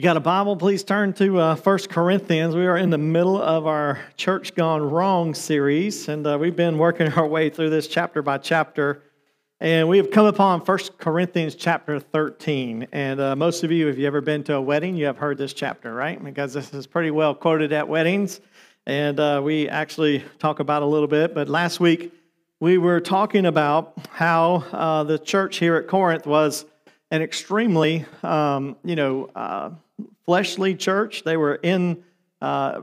You got a Bible? Please turn to uh, Corinthians. We are in the middle of our Church Gone Wrong series, and uh, we've been working our way through this chapter by chapter. And we have come upon First Corinthians chapter 13. And uh, most of you, if you've ever been to a wedding, you have heard this chapter, right? Because this is pretty well quoted at weddings. And uh, we actually talk about a little bit. But last week, we were talking about how uh, the church here at Corinth was an extremely, um, you know, uh, fleshly church. They were in uh,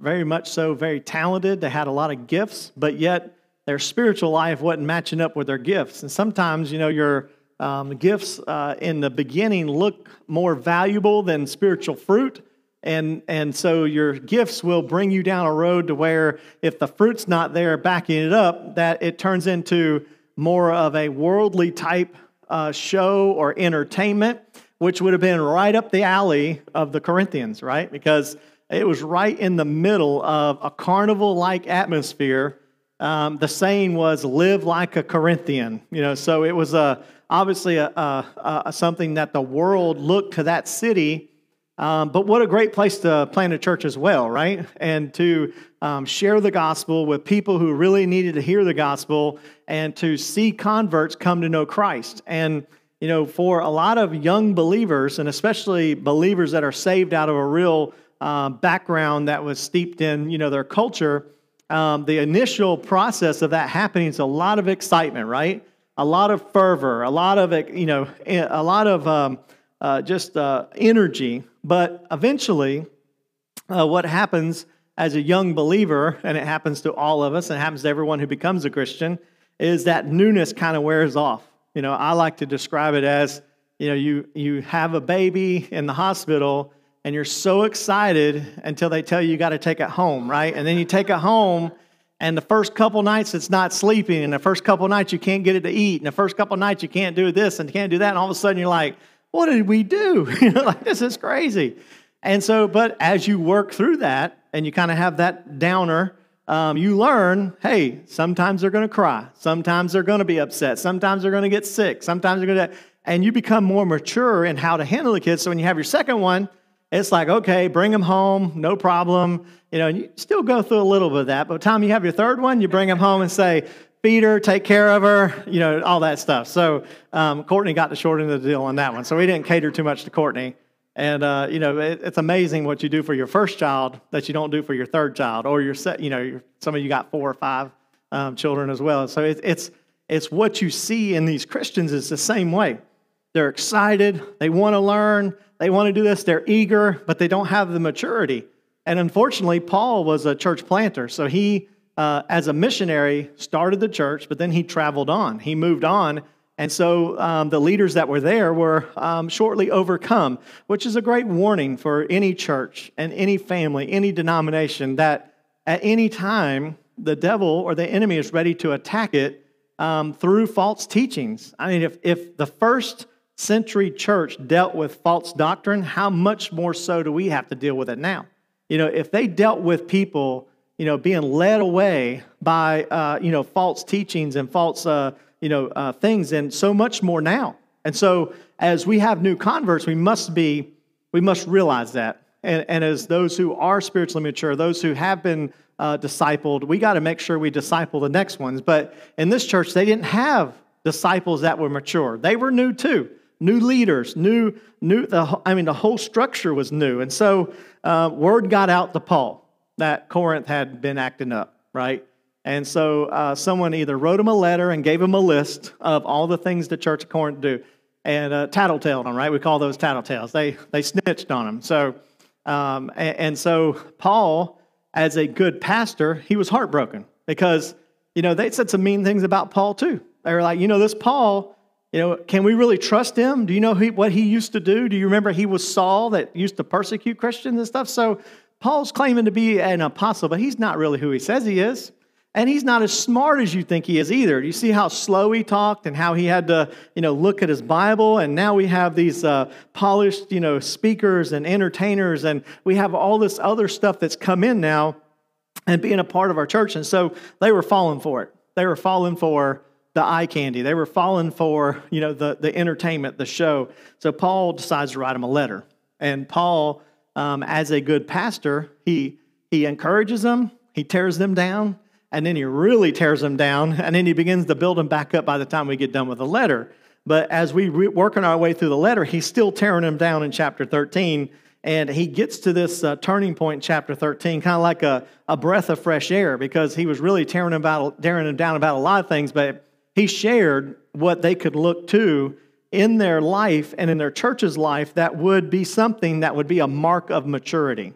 very much so, very talented. They had a lot of gifts, but yet their spiritual life wasn't matching up with their gifts. And sometimes, you know, your um, gifts uh, in the beginning look more valuable than spiritual fruit. And, and so your gifts will bring you down a road to where if the fruit's not there backing it up, that it turns into more of a worldly type uh, show or entertainment which would have been right up the alley of the Corinthians, right? Because it was right in the middle of a carnival like atmosphere. Um, the saying was, live like a Corinthian. You know, so it was a, obviously a, a, a something that the world looked to that city. Um, but what a great place to plant a church as well, right? And to um, share the gospel with people who really needed to hear the gospel and to see converts come to know Christ. And you know, for a lot of young believers, and especially believers that are saved out of a real uh, background that was steeped in, you know, their culture, um, the initial process of that happening is a lot of excitement, right? A lot of fervor, a lot of, you know, a lot of um, uh, just uh, energy. But eventually, uh, what happens as a young believer, and it happens to all of us, and it happens to everyone who becomes a Christian, is that newness kind of wears off you know, I like to describe it as, you know, you, you have a baby in the hospital and you're so excited until they tell you you got to take it home, right? And then you take it home and the first couple nights it's not sleeping and the first couple nights you can't get it to eat and the first couple nights you can't do this and can't do that and all of a sudden you're like what did we do you know like this is crazy and so but as you work through that and you kind of have that downer um, you learn hey, sometimes they're going to cry. Sometimes they're going to be upset. Sometimes they're going to get sick. Sometimes they're going to, and you become more mature in how to handle the kids. So when you have your second one, it's like, okay, bring them home, no problem. You know, and you still go through a little bit of that. But time you have your third one, you bring them home and say, feed her, take care of her, you know, all that stuff. So um, Courtney got the short end of the deal on that one. So we didn't cater too much to Courtney. And uh, you know, it, it's amazing what you do for your first child that you don't do for your third child, or your set. You know, some of you got four or five um, children as well. So it, it's it's what you see in these Christians is the same way. They're excited, they want to learn, they want to do this, they're eager, but they don't have the maturity. And unfortunately, Paul was a church planter, so he, uh, as a missionary, started the church, but then he traveled on. He moved on and so um, the leaders that were there were um, shortly overcome, which is a great warning for any church and any family, any denomination that at any time the devil or the enemy is ready to attack it um, through false teachings. I mean, if, if the first century church dealt with false doctrine, how much more so do we have to deal with it now? You know, if they dealt with people, you know, being led away by, uh, you know, false teachings and false, uh, you know, uh, things and so much more now. And so as we have new converts, we must be, we must realize that. And, and as those who are spiritually mature, those who have been uh, discipled, we got to make sure we disciple the next ones. But in this church, they didn't have disciples that were mature. They were new too, new leaders, new, new. The, I mean, the whole structure was new. And so uh, word got out to Paul that Corinth had been acting up, right? And so uh, someone either wrote him a letter and gave him a list of all the things the Church of Corinth do and uh, tattletaled them, right? We call those tattletales. They, they snitched on him. So, um, and, and, so Paul, as a good pastor, he was heartbroken because, you know, they said some mean things about Paul too. They were like, you know, this Paul, you know, can we really trust him? Do you know he, what he used to do? Do you remember he was Saul that used to persecute Christians and stuff? So Paul's claiming to be an apostle, but he's not really who he says he is. And he's not as smart as you think he is either. You see how slow he talked and how he had to, you know, look at his Bible. And now we have these uh, polished, you know, speakers and entertainers, and we have all this other stuff that's come in now and being a part of our church. And so they were falling for it. They were falling for the eye candy. They were falling for, you know, the, the entertainment, the show. So Paul decides to write him a letter. And Paul, um, as a good pastor, he, he encourages them, he tears them down, and then he really tears them down, and then he begins to build them back up by the time we get done with the letter. But as we re- working our way through the letter, he's still tearing them down in chapter 13. And he gets to this uh, turning point in chapter 13, kind of like a, a breath of fresh air, because he was really tearing about, tearing them down about a lot of things, but he shared what they could look to in their life and in their church's life that would be something that would be a mark of maturity.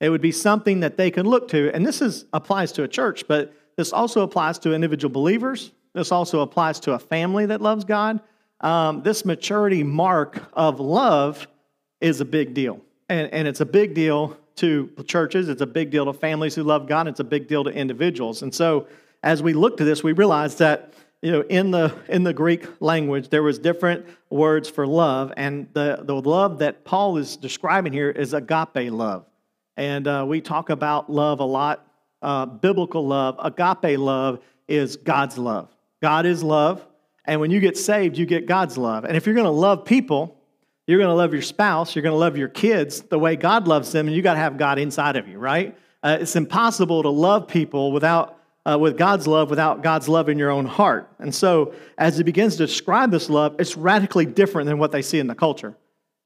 It would be something that they can look to. And this is, applies to a church, but this also applies to individual believers. This also applies to a family that loves God. Um, this maturity mark of love is a big deal. And, and it's a big deal to churches, it's a big deal to families who love God, it's a big deal to individuals. And so as we look to this, we realize that you know, in the in the Greek language, there was different words for love, and the the love that Paul is describing here is agape love, and uh, we talk about love a lot. Uh, biblical love, agape love, is God's love. God is love, and when you get saved, you get God's love. And if you're going to love people, you're going to love your spouse, you're going to love your kids the way God loves them, and you got to have God inside of you, right? Uh, it's impossible to love people without uh, with God's love without God's love in your own heart. And so, as he begins to describe this love, it's radically different than what they see in the culture.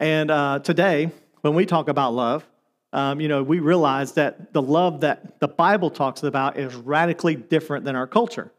And uh, today, when we talk about love, um, you know, we realize that the love that the Bible talks about is radically different than our culture.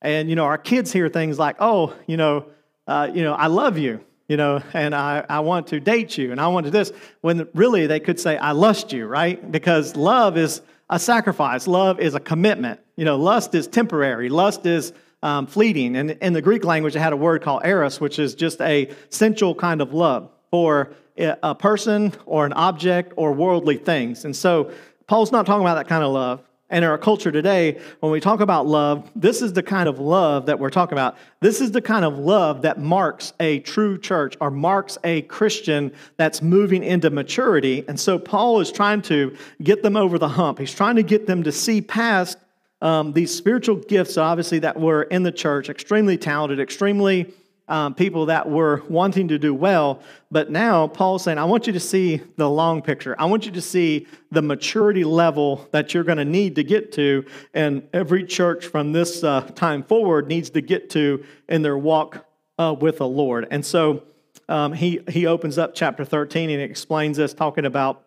And you know, our kids hear things like, "Oh, you know, uh, you know, I love you," you know, and I, I want to date you, and I want to this. When really they could say, "I lust you," right? Because love is a sacrifice. Love is a commitment. You know, lust is temporary. Lust is um, fleeting. And in the Greek language, it had a word called eros, which is just a sensual kind of love for a person or an object or worldly things. And so Paul's not talking about that kind of love. And in our culture today, when we talk about love, this is the kind of love that we're talking about. This is the kind of love that marks a true church or marks a Christian that's moving into maturity. And so Paul is trying to get them over the hump. He's trying to get them to see past um, these spiritual gifts, obviously, that were in the church, extremely talented, extremely um, people that were wanting to do well. But now Paul's saying, I want you to see the long picture. I want you to see the maturity level that you're going to need to get to. And every church from this uh, time forward needs to get to in their walk uh, with the Lord. And so um, he, he opens up chapter 13 and explains this, talking about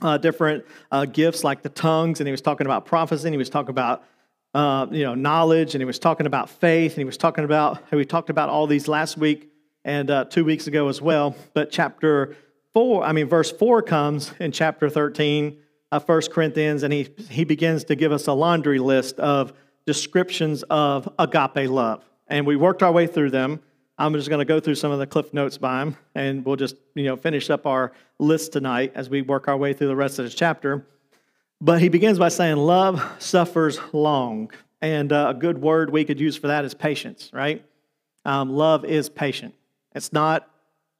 uh, different uh, gifts like the tongues, and he was talking about prophecy, and he was talking about uh, you know, knowledge, and he was talking about faith, and he was talking about, we talked about all these last week and uh, two weeks ago as well. But chapter four, I mean, verse four comes in chapter 13 of 1 Corinthians, and he, he begins to give us a laundry list of descriptions of agape love. And we worked our way through them. I'm just going to go through some of the cliff notes by him, and we'll just you know finish up our list tonight as we work our way through the rest of this chapter. But he begins by saying, Love suffers long. And uh, a good word we could use for that is patience, right? Um, love is patient. It's not,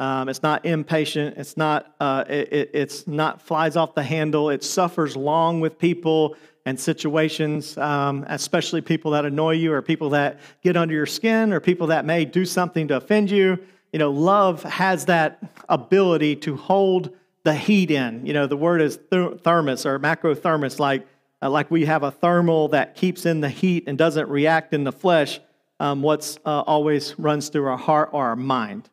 um, it's not impatient. It's not, uh, it, it, it's not flies off the handle. It suffers long with people and situations, um, especially people that annoy you or people that get under your skin or people that may do something to offend you. You know, love has that ability to hold the heat in. You know, the word is thermos or macrothermos, like, uh, like we have a thermal that keeps in the heat and doesn't react in the flesh. Um, what's uh, always runs through our heart or our mind.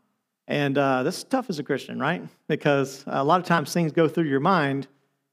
And uh, this is tough as a Christian, right? Because a lot of times things go through your mind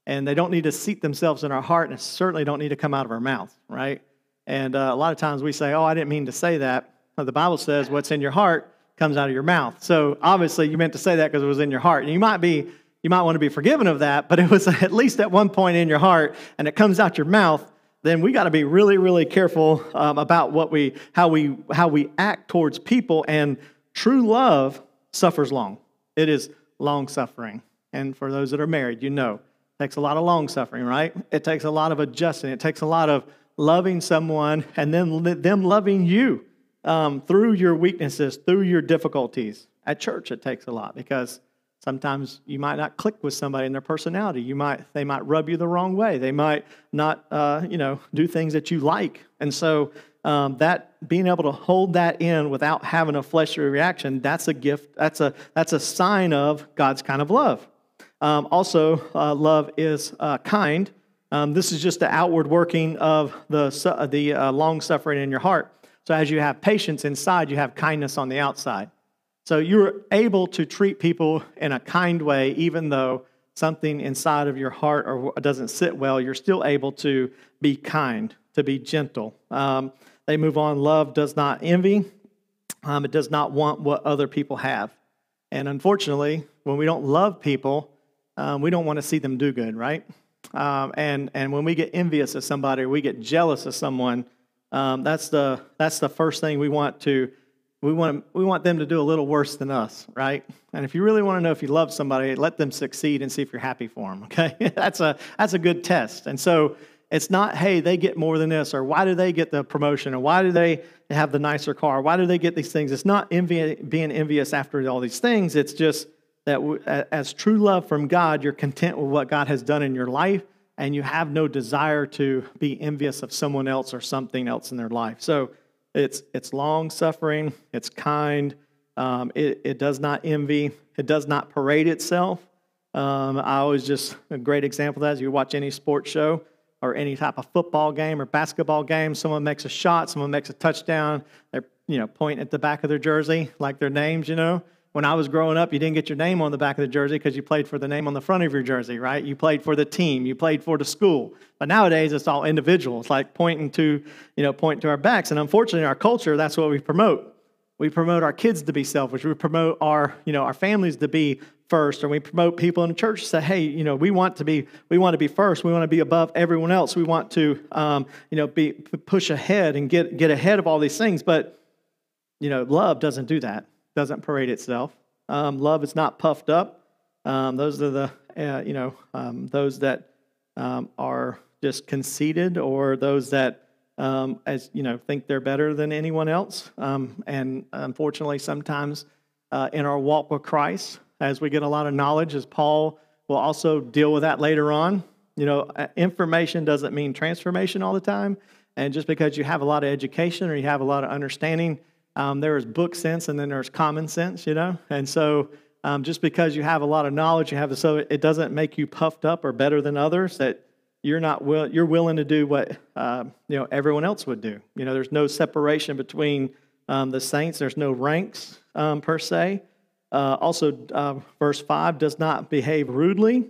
and they don't need to seat themselves in our heart and certainly don't need to come out of our mouth, right? And uh, a lot of times we say, oh, I didn't mean to say that. But the Bible says what's in your heart comes out of your mouth. So obviously you meant to say that because it was in your heart. And you might be you might want to be forgiven of that, but it was at least at one point in your heart and it comes out your mouth, then we got to be really, really careful um, about what we, how, we, how we act towards people. And true love suffers long, it is long suffering. And for those that are married, you know, it takes a lot of long suffering, right? It takes a lot of adjusting, it takes a lot of loving someone and then them loving you um, through your weaknesses, through your difficulties. At church, it takes a lot because Sometimes you might not click with somebody in their personality. You might they might rub you the wrong way. They might not uh, you know do things that you like. And so um, that being able to hold that in without having a fleshly reaction, that's a gift. That's a that's a sign of God's kind of love. Um, also, uh, love is uh, kind. Um, this is just the outward working of the, the uh, long suffering in your heart. So, as you have patience inside, you have kindness on the outside. So, you're able to treat people in a kind way, even though something inside of your heart or doesn't sit well, you're still able to be kind, to be gentle. Um, they move on. Love does not envy, um, it does not want what other people have. And unfortunately, when we don't love people, um, we don't want to see them do good, right? Um, and and when we get envious of somebody, we get jealous of someone. Um, that's the that's the first thing we want to we want we want them to do a little worse than us, right? And if you really want to know if you love somebody, let them succeed and see if you're happy for them. Okay, that's a that's a good test. And so it's not hey they get more than this or why do they get the promotion or why do they have the nicer car? Why do they get these things? It's not envy, being envious after all these things. It's just that as true love from God, you're content with what God has done in your life, and you have no desire to be envious of someone else or something else in their life. So it's it's long suffering, it's kind, um, it, it does not envy, it does not parade itself. Um, I always just a great example of that is you watch any sports show or any type of football game or basketball game, someone makes a shot, someone makes a touchdown, they're you know pointing at the back of their jersey like their names, you know. When I was growing up, you didn't get your name on the back of the jersey because you played for the name on the front of your jersey, right? You played for the team, you played for the school. But nowadays, it's all individuals, like pointing to, you know, pointing to our backs. And unfortunately, in our culture, that's what we promote. We promote our kids to be selfish. We promote our, you know, our families to be first, or we promote people in the church to say, hey, you know, we want to be, we want to be first. We want to be above everyone else. We want to, um, you know, be push ahead and get get ahead of all these things. But, you know, love doesn't do that doesn't parade itself. Um, love is not puffed up. Um, those are the, uh, you know, um, those that um, are just conceited or those that, um, as you know, think they're better than anyone else. Um, and unfortunately, sometimes uh, in our walk with Christ, as we get a lot of knowledge, as Paul will also deal with that later on. You know, uh, information doesn't mean transformation all the time. And just because you have a lot of education or you have a lot of understanding um, there is book sense and then there's common sense, you know? And so um, just because you have a lot of knowledge, you have so it doesn't make you puffed up or better than others that you're not will, you're willing to do what uh, you know everyone else would do. You know, there's no separation between um, the saints. There's no ranks um, per se. Uh, also, uh, verse five does not behave rudely.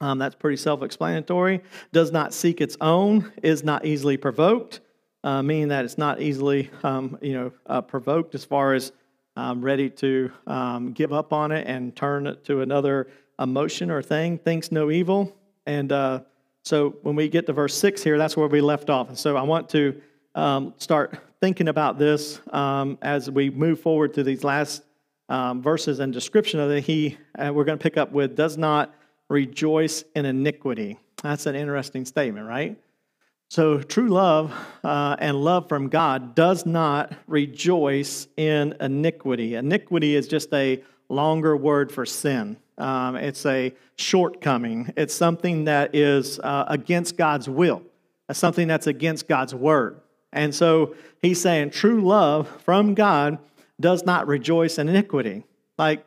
Um, that's pretty self-explanatory. Does not seek its own. Is not easily provoked uh, meaning that it's not easily, um, you know, uh, provoked as far as um, ready to um, give up on it and turn it to another emotion or thing. Thinks no evil, and uh, so when we get to verse six here, that's where we left off. And so I want to um, start thinking about this um, as we move forward to these last um, verses and description of it. He, uh, we're going to pick up with does not rejoice in iniquity. That's an interesting statement, right? So, true love uh, and love from God does not rejoice in iniquity. Iniquity is just a longer word for sin. Um, it's a shortcoming. It's something that is uh, against God's will. It's something that's against God's word. And so he's saying true love from God does not rejoice in iniquity. Like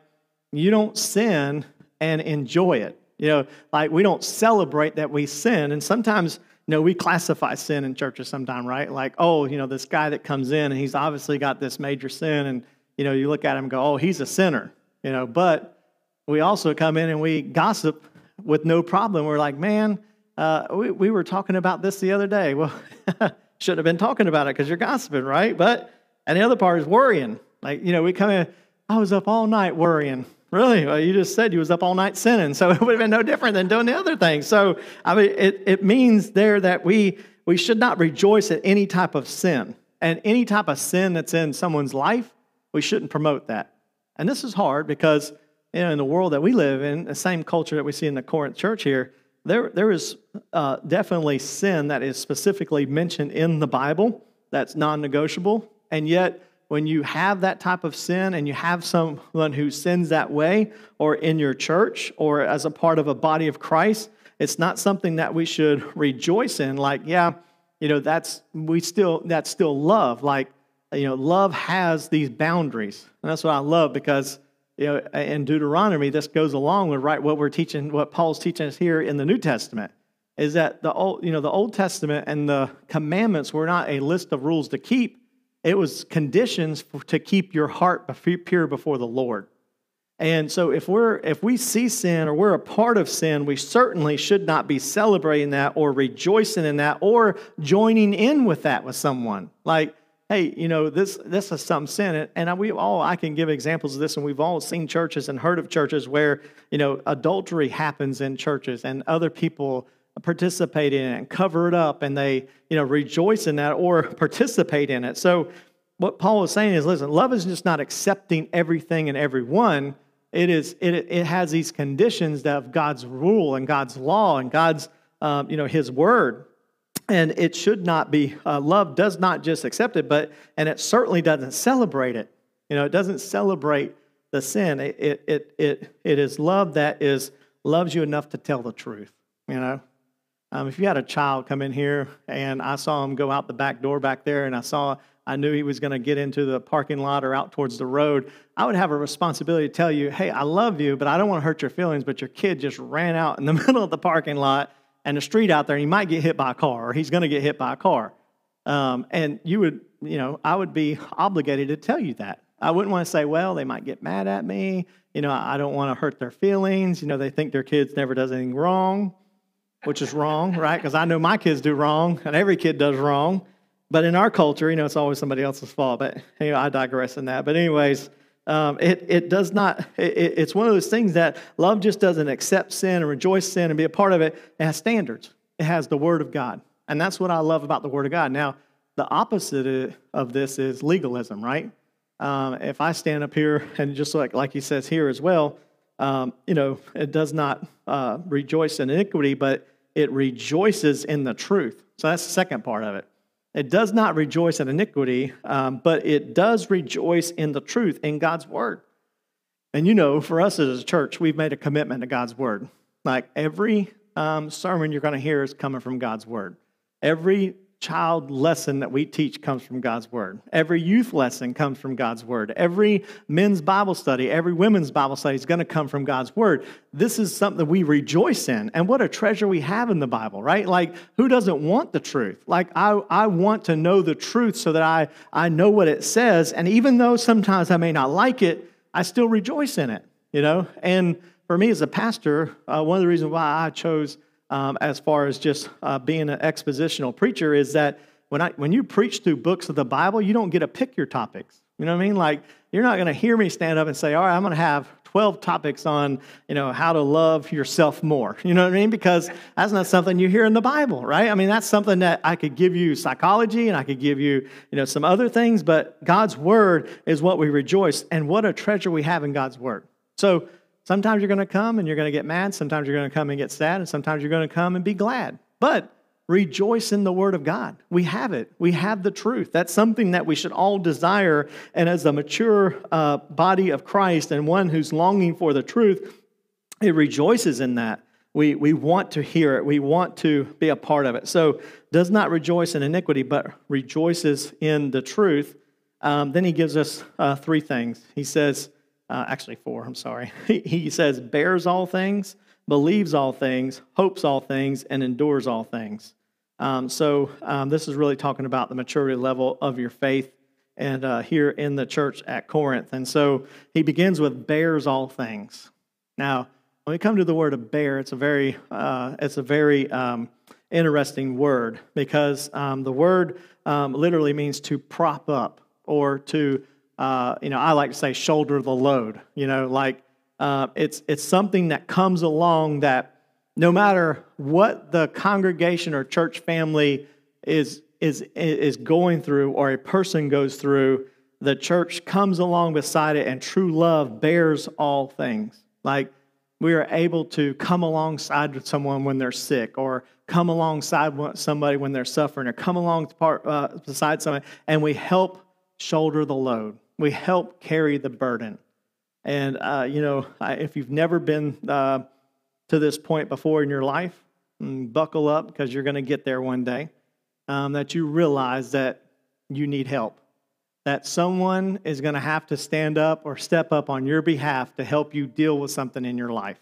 you don't sin and enjoy it. You know, like we don't celebrate that we sin. And sometimes know, we classify sin in churches sometimes, right? Like, oh, you know, this guy that comes in and he's obviously got this major sin, and you know, you look at him and go, oh, he's a sinner, you know. But we also come in and we gossip with no problem. We're like, man, uh, we, we were talking about this the other day. Well, shouldn't have been talking about it because you're gossiping, right? But and the other part is worrying. Like, you know, we come in, I was up all night worrying. Really? Well, you just said you was up all night sinning, so it would have been no different than doing the other things. So, I mean, it, it means there that we, we should not rejoice at any type of sin. And any type of sin that's in someone's life, we shouldn't promote that. And this is hard because you know, in the world that we live in, the same culture that we see in the Corinth church here, there, there is uh, definitely sin that is specifically mentioned in the Bible that's non negotiable. And yet, when you have that type of sin and you have someone who sins that way, or in your church, or as a part of a body of Christ, it's not something that we should rejoice in. Like, yeah, you know, that's we still that's still love. Like, you know, love has these boundaries, and that's what I love because you know, in Deuteronomy, this goes along with right what we're teaching, what Paul's teaching us here in the New Testament, is that the old, you know, the Old Testament and the commandments were not a list of rules to keep. It was conditions for, to keep your heart pure before the Lord. And so if we're if we see sin or we're a part of sin, we certainly should not be celebrating that or rejoicing in that or joining in with that with someone. Like, hey, you know, this this is some sin. And we all I can give examples of this, and we've all seen churches and heard of churches where, you know, adultery happens in churches and other people participate in it and cover it up and they, you know, rejoice in that or participate in it. So what Paul is saying is listen, love is just not accepting everything and everyone it, is, it, it has these conditions of God's rule and God's law and God's, um, you know, His word. And it should not be, uh, love does not just accept it, but, and it certainly doesn't celebrate it. You know, it doesn't celebrate the sin. It, it, it, it, it is love that is, loves you enough to tell the truth, you know. Um, if you had a child come in here and I saw him go out the back door back there and I saw I knew he was going to get into the parking lot or out towards the road, I would have a responsibility to tell you, hey, I love you, but I don't want to hurt your feelings. But your kid just ran out in the middle of the parking lot and the street out there, and he might get hit by a car or he's going to get hit by a car. Um, and you would, you know, I would be obligated to tell you that. I wouldn't want to say, well, they might get mad at me. You know, I don't want to hurt their feelings. You know, they think their kids never does anything wrong, which is wrong, right? Because I know my kids do wrong, and every kid does wrong. But in our culture, you know, it's always somebody else's fault. But you know, I digress in that. But anyways, um, it, it does not, it, it's one of those things that love just doesn't accept sin and rejoice sin and be a part of it. It has standards. It has the Word of God. And that's what I love about the Word of God. Now, the opposite of this is legalism, right? Um, if I stand up here and just like, like he says here as well, um, you know, it does not uh, rejoice in iniquity, but it rejoices in the truth. So that's the second part of it. It does not rejoice in iniquity, um, but it does rejoice in the truth in God's word. And you know, for us as a church, we've made a commitment to God's word. Like every um, sermon you're going to hear is coming from God's word. Every child lesson that we teach comes from God's Word. Every youth lesson comes from God's Word. Every men's Bible study, every women's Bible study is going to come from God's Word. This is something we rejoice in. And what a treasure we have in the Bible, right? Like, who doesn't want the truth? Like, I, I want to know the truth so that I, I know what it says. And even though sometimes I may not like it, I still rejoice in it, you know? And for me as a pastor, uh, one of the reasons why I chose um, as far as just uh, being an expositional preacher is that when, I, when you preach through books of the Bible, you don't get to pick your topics. You know what I mean? Like, you're not going to hear me stand up and say, all right, I'm going to have 12 topics on, you know, how to love yourself more. You know what I mean? Because that's not something you hear in the Bible, right? I mean, that's something that I could give you psychology and I could give you, you know, some other things, but God's word is what we rejoice and what a treasure we have in God's word. So Sometimes you're going to come and you're going to get mad. Sometimes you're going to come and get sad. And sometimes you're going to come and be glad. But rejoice in the Word of God. We have it. We have the truth. That's something that we should all desire. And as a mature uh, body of Christ and one who's longing for the truth, it rejoices in that. We, we want to hear it. We want to be a part of it. So, does not rejoice in iniquity, but rejoices in the truth. Um, then he gives us uh, three things. He says, uh, actually four, I'm sorry. he says, bears all things, believes all things, hopes all things, and endures all things. Um, so um, this is really talking about the maturity level of your faith and uh, here in the church at Corinth. And so he begins with bears all things. Now, when we come to the word of bear, it's a very, uh, it's a very um, interesting word because um, the word um, literally means to prop up or to uh, you know, I like to say shoulder the load. You know, like uh, it's it's something that comes along that no matter what the congregation or church family is is is going through or a person goes through, the church comes along beside it, and true love bears all things. Like we are able to come alongside someone when they're sick, or come alongside somebody when they're suffering, or come along uh, beside somebody, and we help shoulder the load we help carry the burden. And, uh, you know, if you've never been uh, to this point before in your life, mm, buckle up because you're going to get there one day. Um, that you realize that you need help. that someone is going to have to stand up or step up on your behalf to help you deal with something in your life.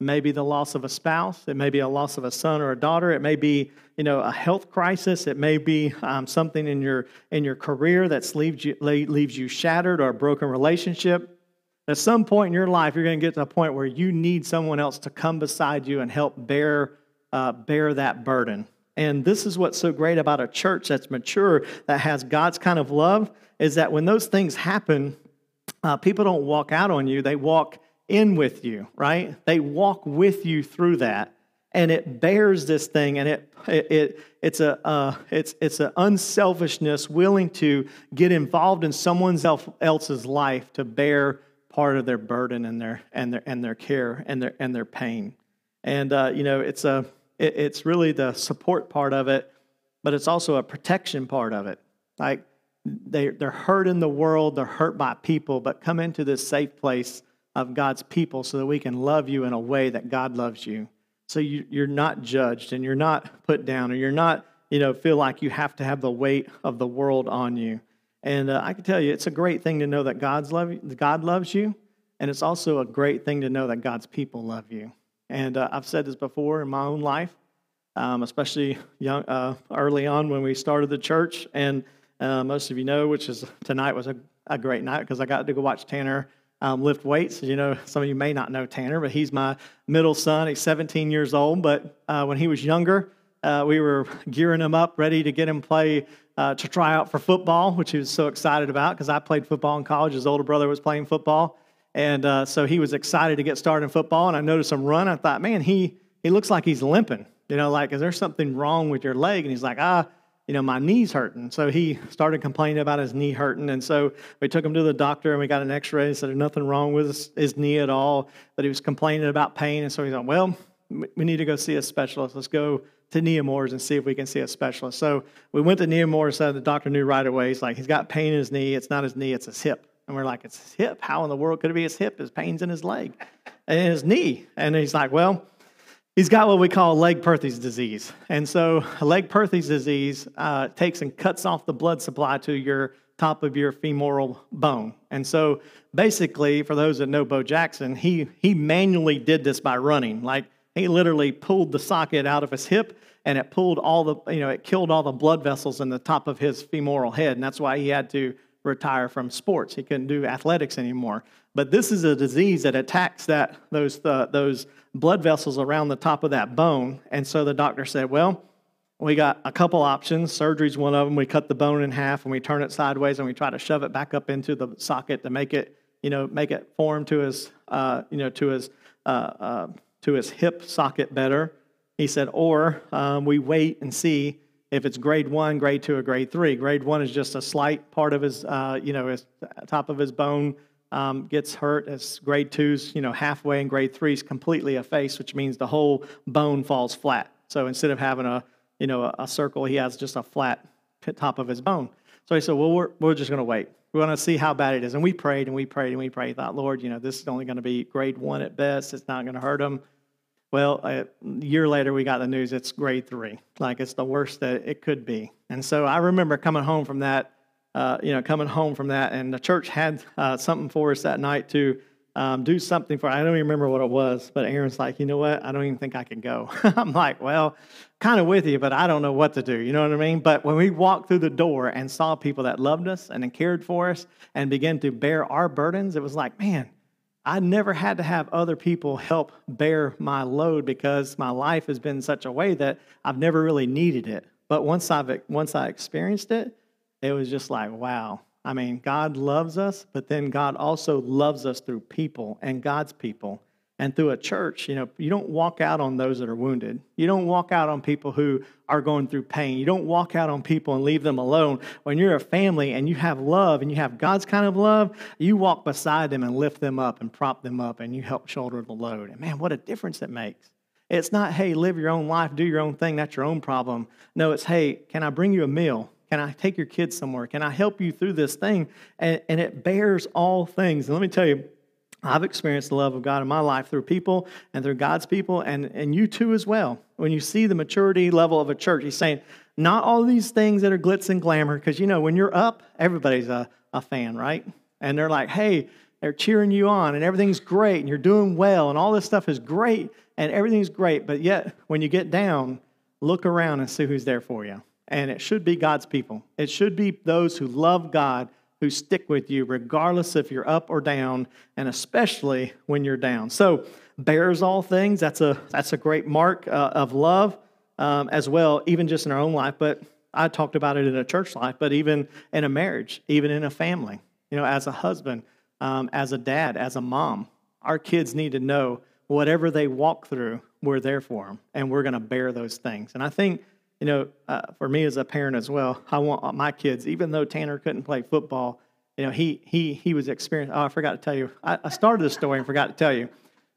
Maybe the loss of a spouse. It may be a loss of a son or a daughter. It may be, you know, a health crisis. It may be um, something in your in your career that leaves you leaves you shattered or a broken relationship. At some point in your life, you're going to get to a point where you need someone else to come beside you and help bear uh, bear that burden. And this is what's so great about a church that's mature, that has God's kind of love, is that when those things happen, uh, people don't walk out on you; they walk in with you, right? They walk with you through that. And it bears this thing, and it, it, it it's a uh, it's it's an unselfishness willing to get involved in someone else's life to bear part of their burden and their and their and their care and their and their pain. And uh, you know, it's a it, it's really the support part of it, but it's also a protection part of it. Like they they're hurt in the world, they're hurt by people, but come into this safe place of God's people so that we can love you in a way that God loves you. So you, you're not judged and you're not put down or you're not, you know, feel like you have to have the weight of the world on you. And uh, I can tell you, it's a great thing to know that God's love, God loves you. And it's also a great thing to know that God's people love you. And uh, I've said this before in my own life, um, especially young, uh, early on when we started the church. And uh, most of you know, which is tonight was a, a great night because I got to go watch Tanner um, lift weights. You know, some of you may not know Tanner, but he's my middle son. He's 17 years old. But uh, when he was younger, uh, we were gearing him up, ready to get him play uh, to try out for football, which he was so excited about because I played football in college. His older brother was playing football, and uh, so he was excited to get started in football. And I noticed him run. I thought, man, he he looks like he's limping. You know, like is there something wrong with your leg? And he's like, ah you know, my knee's hurting. So he started complaining about his knee hurting. And so we took him to the doctor and we got an x ray and said there's nothing wrong with his, his, knee at all. But he was complaining about pain. And so he thought, well, we need to go see a specialist. Let's go to Nemours and see if we can see a specialist. So we went to Nemours. Said the doctor knew right away. He's like, he's got pain in his knee. It's not his knee, it's his hip. And we're like, it's his hip. How in the world could it be his hip? His pain's in his leg and his knee. And he's like, well, he's got what we call Legg-Perthes disease. And so, Legg-Perthes disease uh, takes and cuts off the blood supply to your top of your femoral bone. And so, basically, for those that know Bo Jackson, he, he manually did this by running. Like, he literally pulled the socket out of his hip and it pulled all the, you know, it killed all the blood vessels in the top of his femoral head. And that's why he had to retire from sports. He couldn't do athletics anymore. But this is a disease that attacks that, those, uh, those blood vessels around the top of that bone. And so the doctor said, Well, we got a couple options. Surgery's one of them. We cut the bone in half and we turn it sideways and we try to shove it back up into the socket to make it, you know, make it form to his, uh, you know, to his, uh, uh, to his hip socket better. He said, or um, we wait and see if it's grade one, grade two, or grade three. Grade one is just a slight part of his, uh, you know, his top of his bone um, gets hurt as grade two's, you know, halfway, and grade three's completely effaced, which means the whole bone falls flat. So instead of having a, you know, a, a circle, he has just a flat top of his bone. So he said, well, we're, we're just going to wait. We want to see how bad it is. And we prayed and we prayed and we prayed. Thought, Lord, you know, this is only going to be grade one at best. It's not going to hurt him. Well, a year later, we got the news it's grade three. Like it's the worst that it could be. And so I remember coming home from that uh, you know, coming home from that, and the church had uh, something for us that night to um, do something for. I don't even remember what it was, but Aaron's like, you know what? I don't even think I can go. I'm like, well, kind of with you, but I don't know what to do. You know what I mean? But when we walked through the door and saw people that loved us and cared for us and began to bear our burdens, it was like, man. I never had to have other people help bear my load because my life has been such a way that I've never really needed it. But once I've once I experienced it, it was just like, wow. I mean, God loves us, but then God also loves us through people and God's people and through a church. You know, you don't walk out on those that are wounded. You don't walk out on people who are going through pain. You don't walk out on people and leave them alone. When you're a family and you have love and you have God's kind of love, you walk beside them and lift them up and prop them up and you help shoulder the load. And man, what a difference it makes. It's not, hey, live your own life, do your own thing, that's your own problem. No, it's, hey, can I bring you a meal? Can I take your kids somewhere? Can I help you through this thing? And, and it bears all things. And let me tell you, I've experienced the love of God in my life through people and through God's people, and, and you too as well. When you see the maturity level of a church, he's saying, not all these things that are glitz and glamour, because you know, when you're up, everybody's a, a fan, right? And they're like, hey, they're cheering you on, and everything's great, and you're doing well, and all this stuff is great, and everything's great. But yet, when you get down, look around and see who's there for you. And it should be God's people. It should be those who love God who stick with you, regardless if you're up or down, and especially when you're down. So, bears all things. That's a that's a great mark uh, of love um, as well, even just in our own life. But I talked about it in a church life, but even in a marriage, even in a family. You know, as a husband, um, as a dad, as a mom, our kids need to know whatever they walk through, we're there for them, and we're going to bear those things. And I think you know, uh, for me as a parent as well, I want my kids, even though Tanner couldn't play football, you know, he he he was experienced. Oh, I forgot to tell you. I, I started the story and forgot to tell you.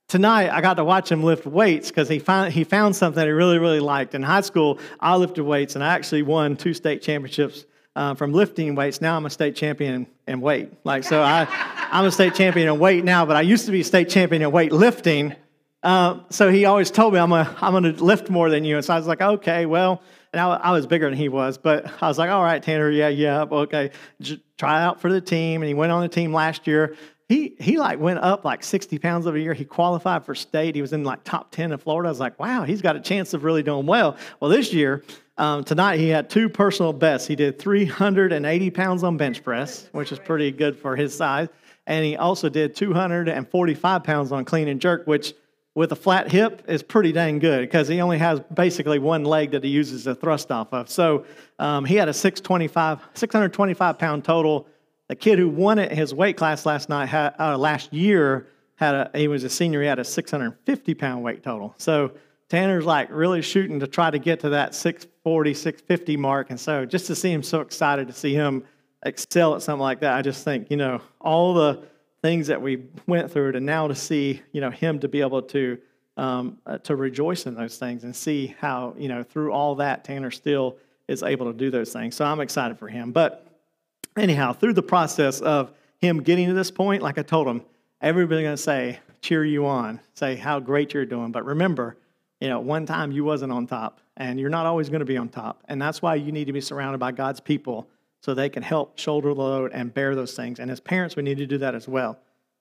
Tonight, I got to watch him lift weights because he found he found something he really really liked. In high school, I lifted weights and I actually won two state championships uh, from lifting weights. Now I'm a state champion in weight. Like so, I I'm a state champion in weight now, but I used to be state champion in weight lifting. Uh, so he always told me, I'm going I'm to lift more than you. And so I was like, okay, well, and I, I, was bigger than he was, but I was like, all right, Tanner, yeah, yeah, okay. J- try out for the team. And he went on the team last year. He, he like went up like 60 pounds over a year. He qualified for state. He was in like top 10 in Florida. I was like, wow, he's got a chance of really doing well. Well, this year, um, tonight he had two personal bests. He did 380 pounds on bench press, which is pretty good for his size. And he also did 245 pounds on clean and jerk, which with a flat hip is pretty dang good because he only has basically one leg that he uses to thrust off of. So um, he had a 625, 625 pound total. The kid who won it his weight class last night, had, uh, last year, had a, he was a senior. He had a 650 pound weight total. So Tanner's like really shooting to try to get to that 640, 650 mark. And so just to see him so excited to see him excel at something like that, I just think, you know, all the things that we went through to now to see, you know, him to be able to um, uh, to rejoice in those things and see how, you know, through all that, Tanner still is able to do those things. So I'm excited for him. But anyhow, through the process of him getting to this point, like I told him, everybody's going to say, cheer you on, say how great you're doing. But remember, you know, one time you wasn't on top, and you're not always going to be on top. And that's why you need to be surrounded by God's people so they can help shoulder load and bear those things. And as parents, we need to do that as well.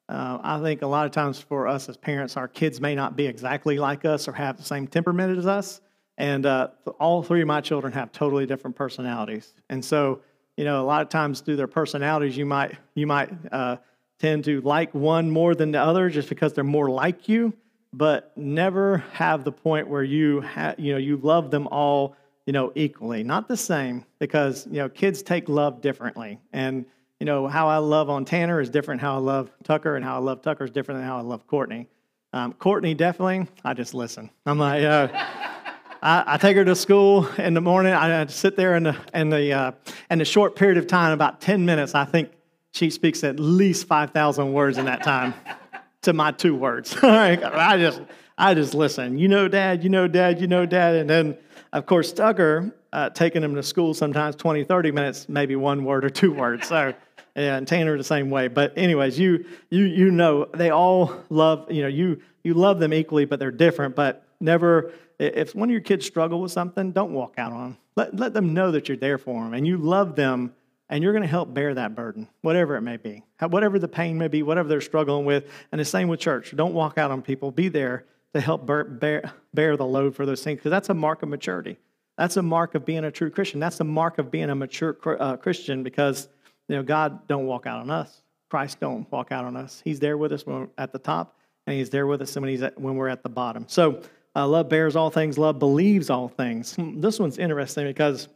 Uh, I think a lot of times for us as parents, our kids may not be exactly like us or have the same temperament as us. And uh, all three of my children have totally different personalities. And so, you know, a lot of times through their personalities, you might you might uh, tend to like one more than the other just because they're more like you, but never have the point where you ha- you know you love them all you know, equally, not the same, because you know, kids take love differently, and you know how I love on Tanner is different. How I love Tucker and how I love Tucker is different than how I love Courtney. Um, Courtney definitely, I just listen. I'm like, uh, I, I, take her to school in the morning. I, I sit there in the in the uh, in the short period of time, about ten minutes. I think she speaks at least five thousand words in that time to my two words. I just I just listen. You know, Dad. You know, Dad. You know, Dad, and then of course, Tucker, uh, taking him to school sometimes 20, 30 minutes, maybe one word or two words. So, and Tanner the same way. But anyways, you you you know they all love you know you you love them equally, but they're different. But never if one of your kids struggle with something, don't walk out on them. Let let them know that you're there for them and you love them, and you're going to help bear that burden, whatever it may be, whatever the pain may be, whatever they're struggling with. And the same with church. Don't walk out on people. Be there to help bear, bear, bear the load for those things because that's a mark of maturity. That's a mark of being a true Christian. That's a mark of being a mature uh, Christian because you know God don't walk out on us. Christ don't walk out on us. He's there with us when we're at the top, and He's there with us when He's at, when we're at the bottom. So uh, love bears all things. Love believes all things. Hmm, this one's interesting because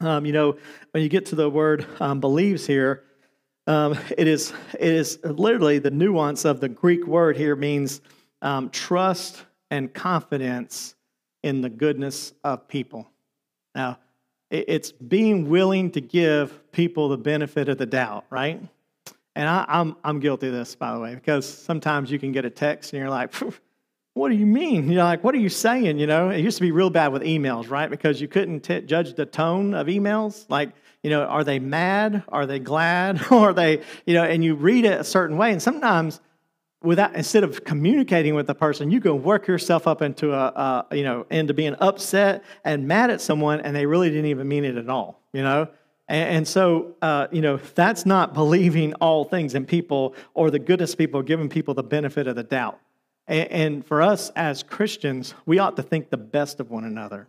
um, you know when you get to the word um, believes here, um, it is it is literally the nuance of the Greek word here means um, trust and confidence in the goodness of people. Now, it's being willing to give people the benefit of the doubt, right? And I, am I'm, I'm guilty of this, by the way, because sometimes you can get a text and you're like, what do you mean? You're like, what are you saying? You know, it used to be real bad with emails, right? Because you couldn't t- judge the tone of emails. Like, you know, are they mad? Are they glad? are they, you know, and you read it a certain way. And sometimes without instead of communicating with the person, you can work yourself up into a, you know into being upset and mad at someone, and they really didn't even mean it at all. You know. And, and so, uh, you know, that's not believing all things in people or the goodness people, giving people the benefit of the doubt. And, and for us as Christians, we ought to think the best of one another.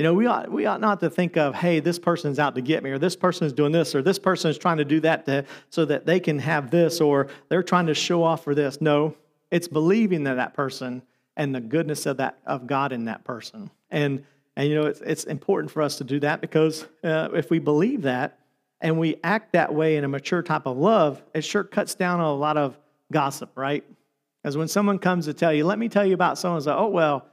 You know, we ought, we ought not to think of, hey, this person's out to get me, or this person is doing this, or this person is trying to do that to, so that they can have this, or they're trying to show off for this. No, it's believing that that person and the goodness of that of God in that person. And and you know, it's, it's important for us to do that because uh, if we believe that and we act that way in a mature type of love, it sure cuts down on a lot of gossip, right? Because when someone comes to tell you, let me tell you about someone, say, oh, well,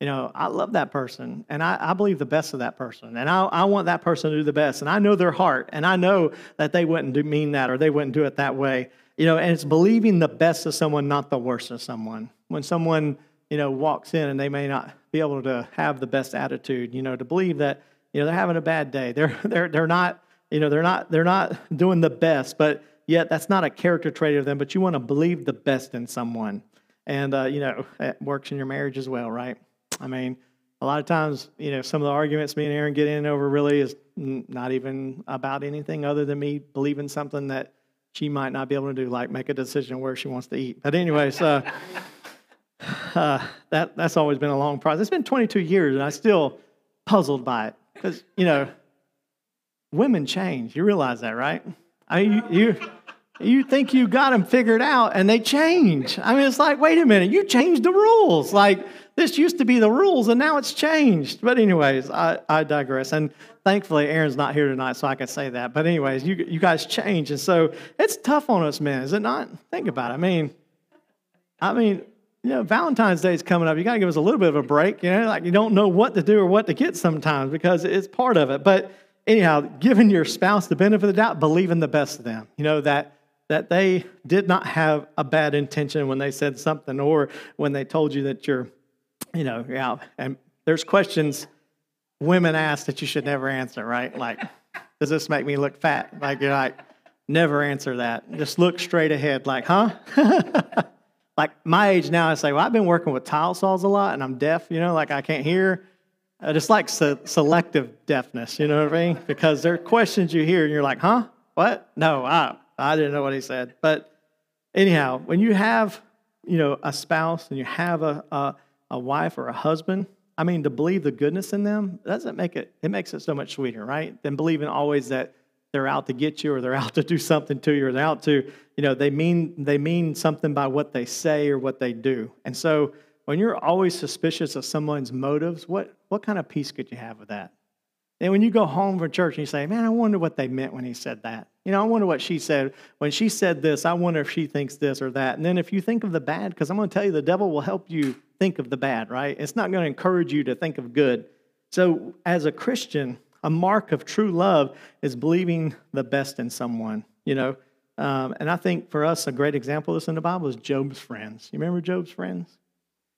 you know, I love that person and I, I believe the best of that person and I, I, want that person to do the best and I know their heart and I know that they wouldn't do, mean that or they wouldn't do it that way. You know, and it's believing the best of someone, not the worst of someone. When someone, you know, walks in and they may not be able to have the best attitude, you know, to believe that, you know, they're having a bad day. They're, they're, they're not, you know, they're not, they're not doing the best, but yet that's not a character trait of them, but you want to believe the best in someone. And, uh, you know, it works in your marriage as well, right? I mean, a lot of times, you know, some of the arguments me and Erin get in over really is not even about anything other than me believing something that she might not be able to do, like make a decision where she wants to eat. But anyways, uh, uh, that that's always been a long process. It's been 22 years, and I'm still puzzled by it because you know, women change. You realize that, right? I mean, you, you you think you got them figured out, and they change. I mean, it's like, wait a minute, you changed the rules. Like this used to be the rules, and now it's changed. But anyways, I, I digress. And thankfully, Erin's not here tonight, so I can say that. But anyways, you you guys change, and so it's tough on us men, is it not? Think about it. I mean, I mean, you know, Valentine's Day is coming up. You got to give us a little bit of a break. You know, like you don't know what to do or what to get sometimes because it's part of it. But anyhow, giving your spouse the benefit of the doubt, believing the best of them. You know that that they did not have a bad intention when they said something or when they told you that you're, you know, yeah. And there's questions women ask that you should never answer, right? Like, does this make me look fat? Like you're like, never answer that. Just look straight ahead, like, huh? like my age now, I say, well, I've been working with tile saws a lot and I'm deaf, you know, like I can't hear. Uh, just like se- selective deafness, you know what I mean? Because there are questions you hear and you're like, huh? What? No, I, I didn't know what he said. But anyhow, when you have, you know, a spouse and you have a, a, a wife or a husband, I mean, to believe the goodness in them doesn't make it, it makes it so much sweeter, right? Than believing always that they're out to get you or they're out to do something to you or they're out to you know they mean they mean something by what they say or what they do and so when you're always suspicious of someone's motives what what kind of peace could you have with that and when you go home from church and you say man i wonder what they meant when he said that you know i wonder what she said when she said this i wonder if she thinks this or that and then if you think of the bad because i'm going to tell you the devil will help you think of the bad right it's not going to encourage you to think of good so as a christian a mark of true love is believing the best in someone, you know. Um, and I think for us, a great example of this in the Bible is Job's friends. You remember Job's friends?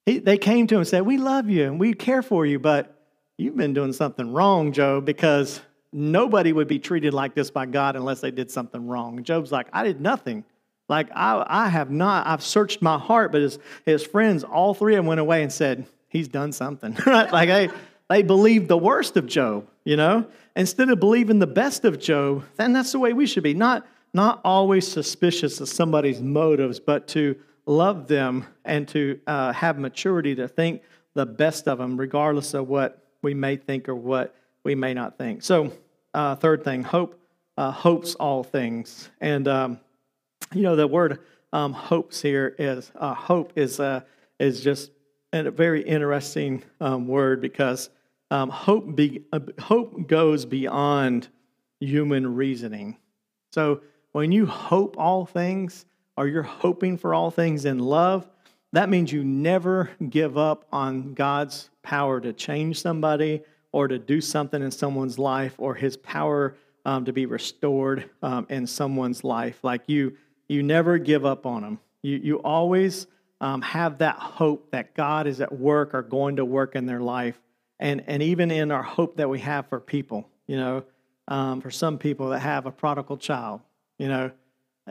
He, they came to him and said, We love you and we care for you, but you've been doing something wrong, Job, because nobody would be treated like this by God unless they did something wrong. Job's like, I did nothing. Like, I, I have not, I've searched my heart, but his, his friends, all three of them went away and said, He's done something, right? Like, hey, they believed the worst of Job, you know? Instead of believing the best of Job, then that's the way we should be. Not, not always suspicious of somebody's motives, but to love them and to uh, have maturity to think the best of them, regardless of what we may think or what we may not think. So, uh, third thing, hope uh, hopes all things. And, um, you know, the word um, hopes here is uh, hope is, uh, is just a very interesting um, word because um, hope, be, uh, hope goes beyond human reasoning. So when you hope all things, or you're hoping for all things in love, that means you never give up on God's power to change somebody or to do something in someone's life or his power um, to be restored um, in someone's life. Like you, you never give up on them. You, you always um, have that hope that God is at work or going to work in their life and, and even in our hope that we have for people, you know, um, for some people that have a prodigal child, you know,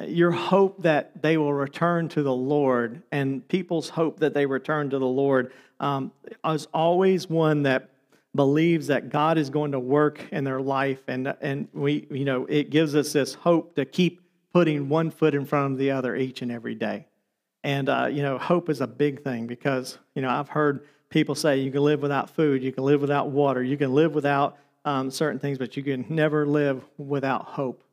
your hope that they will return to the Lord and people's hope that they return to the Lord um, is always one that believes that God is going to work in their life, and and we you know it gives us this hope to keep putting one foot in front of the other each and every day. And uh, you know, hope is a big thing because you know I've heard people say you can live without food, you can live without water, you can live without um, certain things, but you can never live without hope.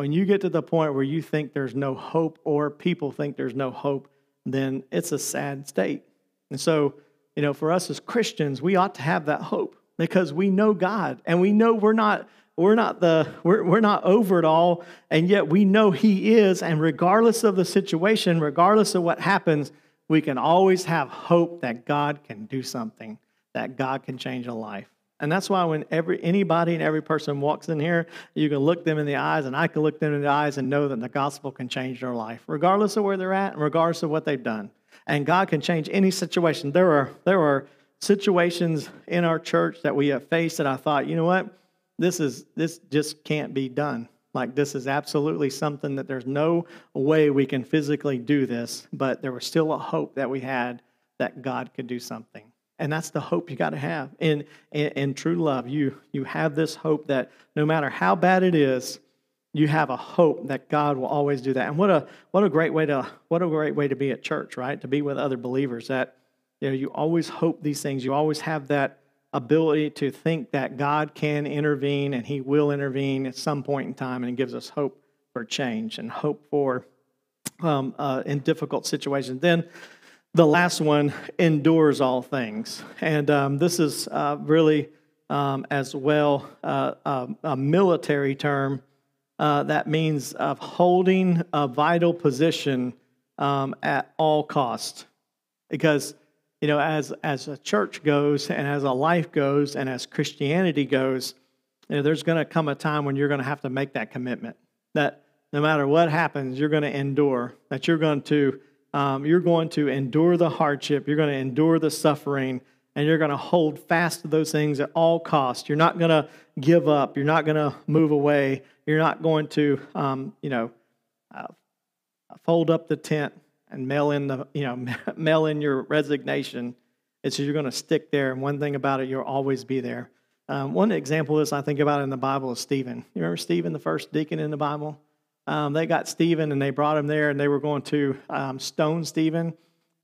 When you get to the point where you think there's no hope or people think there's no hope, then it's a sad state. And so, you know, for us as Christians, we ought to have that hope because we know God and we know we're not we're not the we're, we're not over it all. And yet we know he is. And regardless of the situation regardless of what happens we can always have hope that god can do something that god can change a life and that's why when every anybody and every person walks in here, you can look them in the eyes, and I can look them in the eyes and know that the gospel can change their life, regardless of where they're at, and regardless of what they've done. And God can change any situation. There are there are situations in our church that we have faced that I thought, you know what, this is this just can't be done. Like this is absolutely something that there's no way we can physically do this, but there was still a hope that we had that God could do something. And that's the hope you got to have in, in, in, true love. You, you have this hope that no matter how bad it is, you have a hope that God will always do that. And what a, what a great way to what a great way to be at church, right? To be with other believers that you know you always hope these things. You always have that ability to think that God can intervene and He will intervene at some point in time, and it gives us hope for change and hope for um, uh, in difficult situations. Then the last one endures all things. And um, this is uh, really um, as well uh, um, a military term uh, that means of holding a vital position um, at all cost. Because, you know, as, as a church goes and as a life goes and as Christianity goes, you know, there's going to come a time when you're going to have to make that commitment that no matter what happens, you're going to endure, that you're going to um, you're going to endure the hardship, you're going to endure the suffering, and you're going to hold fast to those things at all costs. You're not going to give up. You're not going to move away. You're not going to, um, you know, uh, fold up the tent and mail in the, you know, mail in your resignation. It's you're going to stick there. And one thing about it, you'll always be there. Um, one example is I think about in the Bible is Stephen. You remember Stephen, the first deacon in the Bible? Um, they got Stephen and they brought him there and they were going to um, stone Stephen.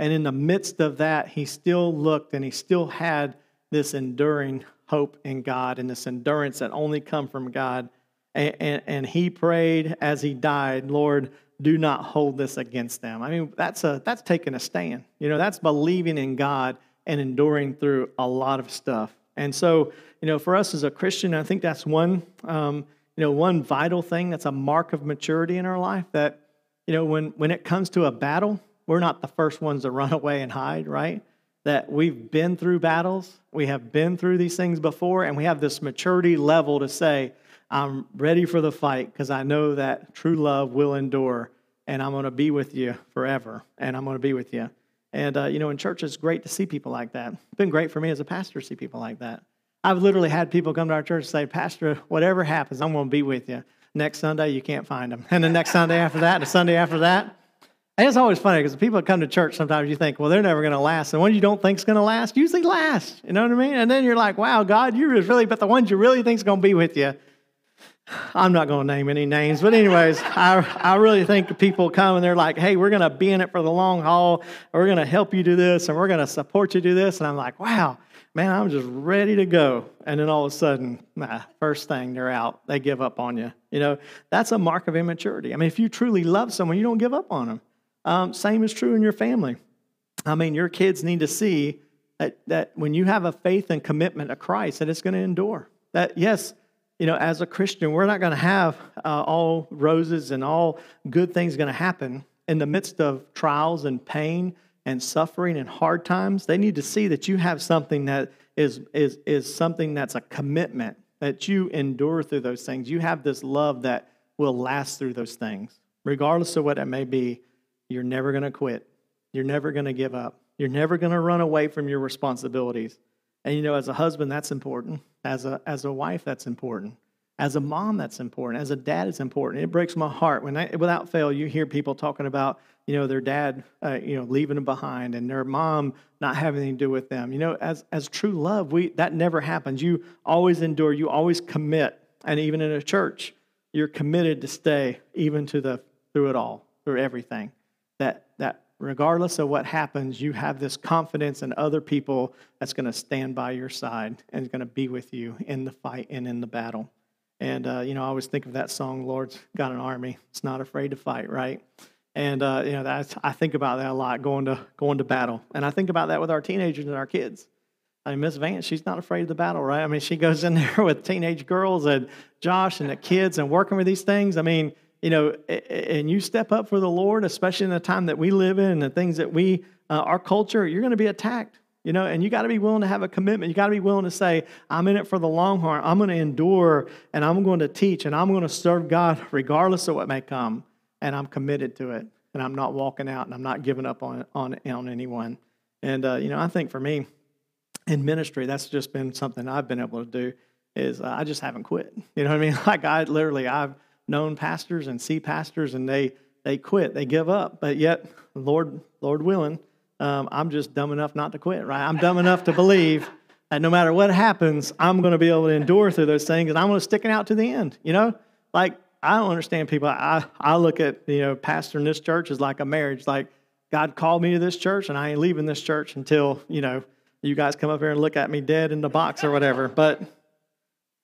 And in the midst of that, he still looked and he still had this enduring hope in God and this endurance that only come from God. And, and, and he prayed as he died, Lord, do not hold this against them. I mean, that's a that's taking a stand. You know, that's believing in God and enduring through a lot of stuff. And so, you know, for us as a Christian, I think that's one um, you know, one vital thing that's a mark of maturity in our life that, you know, when, when it comes to a battle, we're not the first ones to run away and hide, right? That we've been through battles, we have been through these things before, and we have this maturity level to say, I'm ready for the fight because I know that true love will endure, and I'm going to be with you forever, and I'm going to be with you. And, uh, you know, in church, it's great to see people like that. It's been great for me as a pastor to see people like that. I've literally had people come to our church and say, Pastor, whatever happens, I'm going to be with you. Next Sunday, you can't find them. And the next Sunday after that, the Sunday after that. And it's always funny because the people that come to church, sometimes you think, well, they're never going to last. The ones you don't think is going to last usually last. You know what I mean? And then you're like, wow, God, you really, but the ones you really think is going to be with you, I'm not going to name any names, but anyways, I, I really think the people come and they're like, hey, we're going to be in it for the long haul. We're going to help you do this and we're going to support you do this. And I'm like, wow, man, I'm just ready to go. And then all of a sudden, nah, first thing, they're out. They give up on you. You know, that's a mark of immaturity. I mean, if you truly love someone, you don't give up on them. Um, same is true in your family. I mean, your kids need to see that, that when you have a faith and commitment to Christ, that it's going to endure. That, yes, you know, as a Christian, we're not going to have uh, all roses and all good things going to happen in the midst of trials and pain and suffering and hard times, they need to see that you have something that is, is, is something that's a commitment, that you endure through those things. You have this love that will last through those things. Regardless of what it may be, you're never going to quit. You're never going to give up. You're never going to run away from your responsibilities. And you know, as a husband, that's important. As a, as a wife, that's important. As a mom, that's important. As a dad, it's important. It breaks my heart when, I, without fail, you hear people talking about, you know, their dad, uh, you know, leaving them behind and their mom not having anything to do with them. You know, as as true love, we that never happens. You always endure. You always commit, and even in a church, you're committed to stay even to the through it all, through everything. That that regardless of what happens, you have this confidence in other people that's going to stand by your side and is going to be with you in the fight and in the battle. And, uh, you know, I always think of that song, Lord's Got an Army. It's not afraid to fight, right? And, uh, you know, that's, I think about that a lot going to, going to battle. And I think about that with our teenagers and our kids. I mean, Miss Vance, she's not afraid of the battle, right? I mean, she goes in there with teenage girls and Josh and the kids and working with these things. I mean, you know, and you step up for the Lord, especially in the time that we live in and the things that we, uh, our culture, you're going to be attacked, you know, and you got to be willing to have a commitment. You got to be willing to say, I'm in it for the long haul. I'm going to endure and I'm going to teach and I'm going to serve God regardless of what may come. And I'm committed to it. And I'm not walking out and I'm not giving up on, on, on anyone. And, uh, you know, I think for me in ministry, that's just been something I've been able to do is uh, I just haven't quit. You know what I mean? Like I literally, I've, known pastors and see pastors, and they they quit, they give up. But yet, Lord, Lord willing, um, I'm just dumb enough not to quit. Right? I'm dumb enough to believe that no matter what happens, I'm going to be able to endure through those things, and I'm going to stick it out to the end. You know, like I don't understand people. I I look at you know pastor in this church is like a marriage. Like God called me to this church, and I ain't leaving this church until you know you guys come up here and look at me dead in the box or whatever. But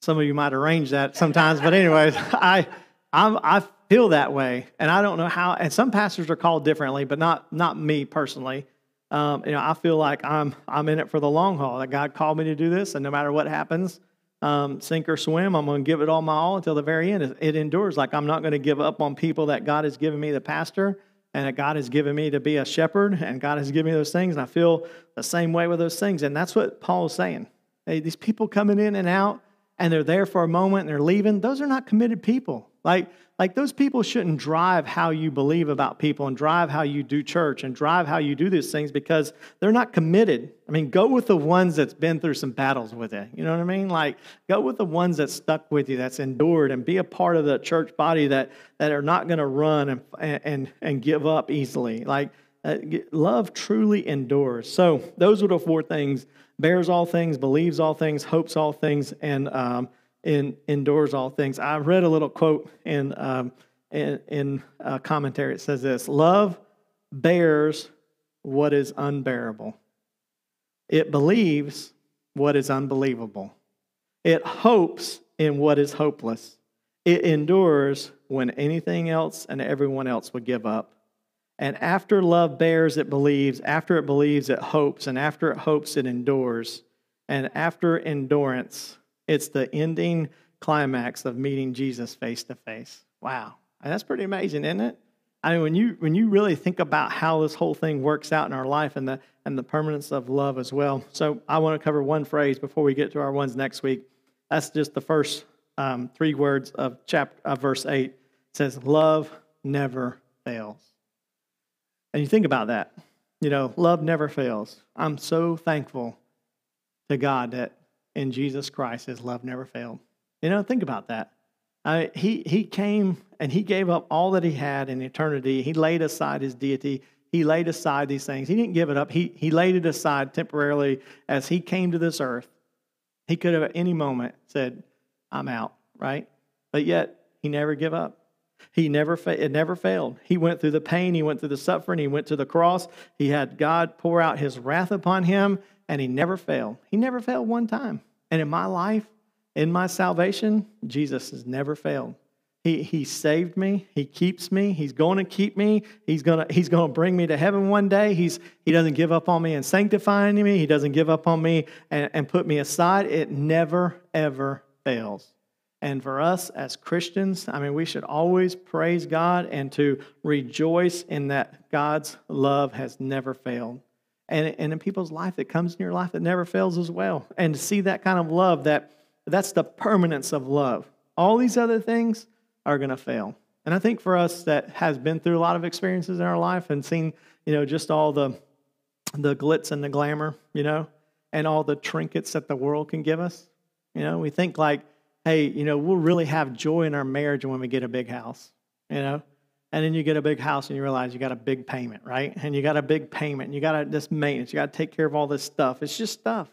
some of you might arrange that sometimes. But anyways, I I'm, I feel that way, and I don't know how. And some pastors are called differently, but not not me personally. Um, you know, I feel like I'm I'm in it for the long haul. That God called me to do this, and no matter what happens, um, sink or swim, I'm going to give it all my all until the very end. It, endures. Like I'm not going to give up on people that God has given me, the pastor, and that God has given me to be a shepherd, and God has given me those things, and I feel the same way with those things. And that's what Paul is saying. Hey, these people coming in and out, and they're there for a moment, and they're leaving. Those are not committed people. Like, like those people shouldn't drive how you believe about people and drive how you do church and drive how you do these things because they're not committed. I mean, go with the ones that's been through some battles with it. You know what I mean? Like, go with the ones that stuck with you, that's endured, and be a part of the church body that, that are not going to run and, and, and give up easily. Like, uh, love truly endures. So, those are the four things bears all things, believes all things, hopes all things, and um, endures all things. I read a little quote in, um, in, in commentary. It says this Love bears what is unbearable, it believes what is unbelievable, it hopes in what is hopeless, it endures when anything else and everyone else would give up. And after love bears, it believes. After it believes, it hopes. And after it hopes, it endures. And after endurance, it's the ending climax of meeting Jesus face to face. Wow. That's pretty amazing, isn't it? I mean, when you when you really think about how this whole thing works out in our life and the and the permanence of love as well. So I want to cover one phrase before we get to our ones next week. That's just the first um, three words of chapter of verse eight. It says, "Love never fails." And you think about that. You know, love never fails. I'm so thankful to God that in Jesus Christ, his love never failed. You know, think about that. He, he came and he gave up all that he had in eternity. He laid aside his deity. He laid aside these things. He didn't give it up. He, he laid it aside temporarily as he came to this earth. He could have at any moment said, I'm out, right? But yet, he never gave up. He never, fa- it never failed. He went through the pain. He went through the suffering. He went to the cross. He had God pour out his wrath upon him and he never failed. He never failed one time. And in my life, in my salvation, Jesus has never failed. He, he saved me. He keeps me. He's going to keep me. He's going to, he's going to bring me to heaven one day. He's, he doesn't give up on me and sanctifying me. He doesn't give up on me and, and put me aside. It never, ever fails. And for us as Christians, I mean, we should always praise God and to rejoice in that God's love has never failed and, and in people's life that comes in your life that never fails as well. And to see that kind of love, that that's the permanence of love. All these other things are going to fail. And I think for us that has been through a lot of experiences in our life and seen, you know, just all the the glitz and the glamour, you know, and all the trinkets that the world can give us. You know, we think like hey, you know, we'll really have joy in our marriage when we get a big house, you know? And then you get a big house and you realize you got a big payment, right? And you got a big payment. And you got this maintenance. You got to take care of all this stuff. It's just stuff.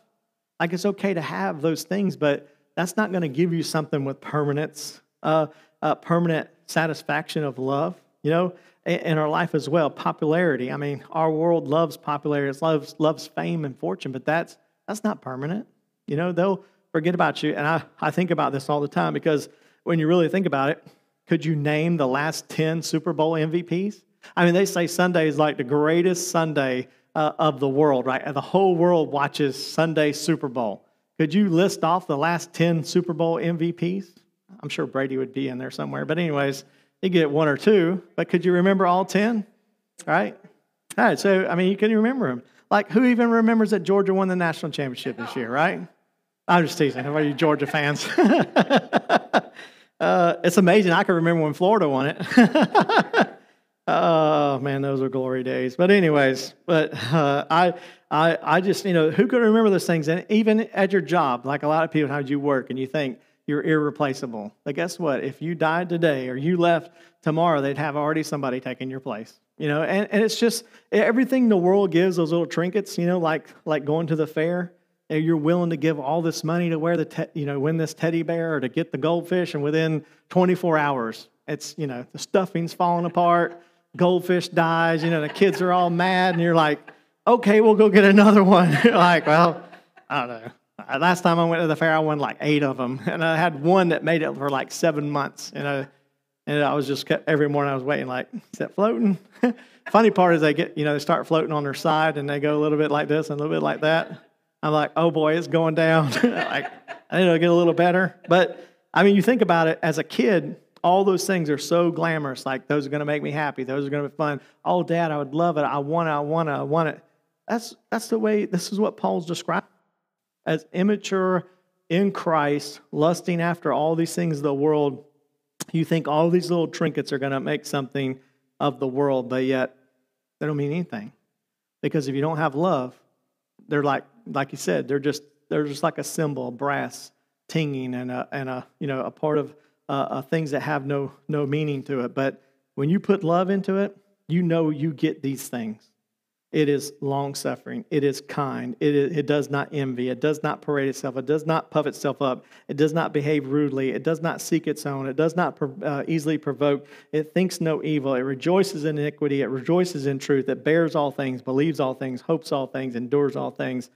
Like it's okay to have those things, but that's not going to give you something with permanence, uh, uh, permanent satisfaction of love. You know, in, in our life as well, popularity. I mean, our world loves popularity, it loves loves fame and fortune, but that's that's not permanent. You know, they'll forget about you. And I, I think about this all the time because when you really think about it, could you name the last 10 Super Bowl MVPs? I mean, they say Sunday is like the greatest Sunday uh, of the world, right? The whole world watches Sunday Super Bowl. Could you list off the last 10 Super Bowl MVPs? I'm sure Brady would be in there somewhere. But, anyways, you get one or two. But could you remember all 10? Right? All right. So, I mean, you can remember them. Like, who even remembers that Georgia won the national championship this year, right? I'm just teasing. How about you Georgia fans? uh, it's amazing. I can remember when Florida won it. oh man, those are glory days. But anyways, but uh, I, I, I just you know who could remember those things? And even at your job, like a lot of people, how you work, and you think you're irreplaceable. But guess what? If you died today or you left tomorrow, they'd have already somebody taking your place. You know, and, and it's just everything the world gives those little trinkets. You know, like like going to the fair you're willing to give all this money to wear the te- you know win this teddy bear or to get the goldfish and within 24 hours it's you know the stuffing's falling apart goldfish dies you know the kids are all mad and you're like okay we'll go get another one. Like well i don't know. Uh, last time i went to the fair i won like eight of them and i had one that made it for like seven months you know and i was just kept, every morning i was waiting like is that floating? Funny part is they get you know they start floating on their side and they go a little bit like this and a little bit like that I'm like, oh boy, it's going down. like, I need to get a little better. But I mean, you think about it as a kid, all those things are so glamorous. Like, those are going to make me happy. Those are going to be fun. Oh, dad, I would love it. I want it. I want it. I want it. That's, that's the way, this is what Paul's described as immature in Christ, lusting after all these things of the world. You think all these little trinkets are going to make something of the world, but yet they don't mean anything. Because if you don't have love, they're like like you said, they're just they're just like a cymbal, brass tinging, and a and a you know a part of uh, uh, things that have no no meaning to it. But when you put love into it, you know you get these things. It is long suffering. It is kind. It, is, it does not envy. It does not parade itself. It does not puff itself up. It does not behave rudely. It does not seek its own. It does not uh, easily provoke. It thinks no evil. It rejoices in iniquity. It rejoices in truth. It bears all things, believes all things, hopes all things, endures all things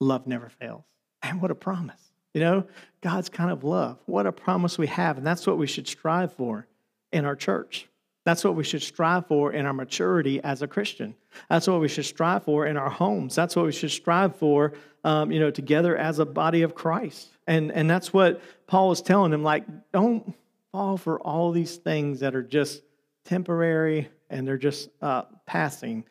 love never fails. And what a promise. You know, God's kind of love. What a promise we have. And that's what we should strive for in our church. That's what we should strive for in our maturity as a Christian. That's what we should strive for in our homes. That's what we should strive for, um, you know, together as a body of Christ. And, and that's what Paul is telling them like, don't fall for all these things that are just temporary and they're just uh, passing.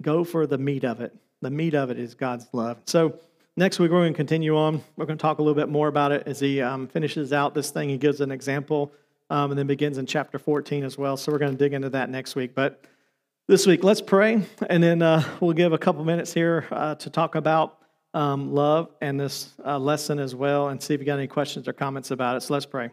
Go for the meat of it. The meat of it is God's love. So, Next week, we're going to continue on. We're going to talk a little bit more about it as he um, finishes out this thing. He gives an example um, and then begins in chapter 14 as well. So we're going to dig into that next week. But this week, let's pray, and then uh, we'll give a couple minutes here uh, to talk about um, love and this uh, lesson as well and see if you got any questions or comments about it. So let's pray.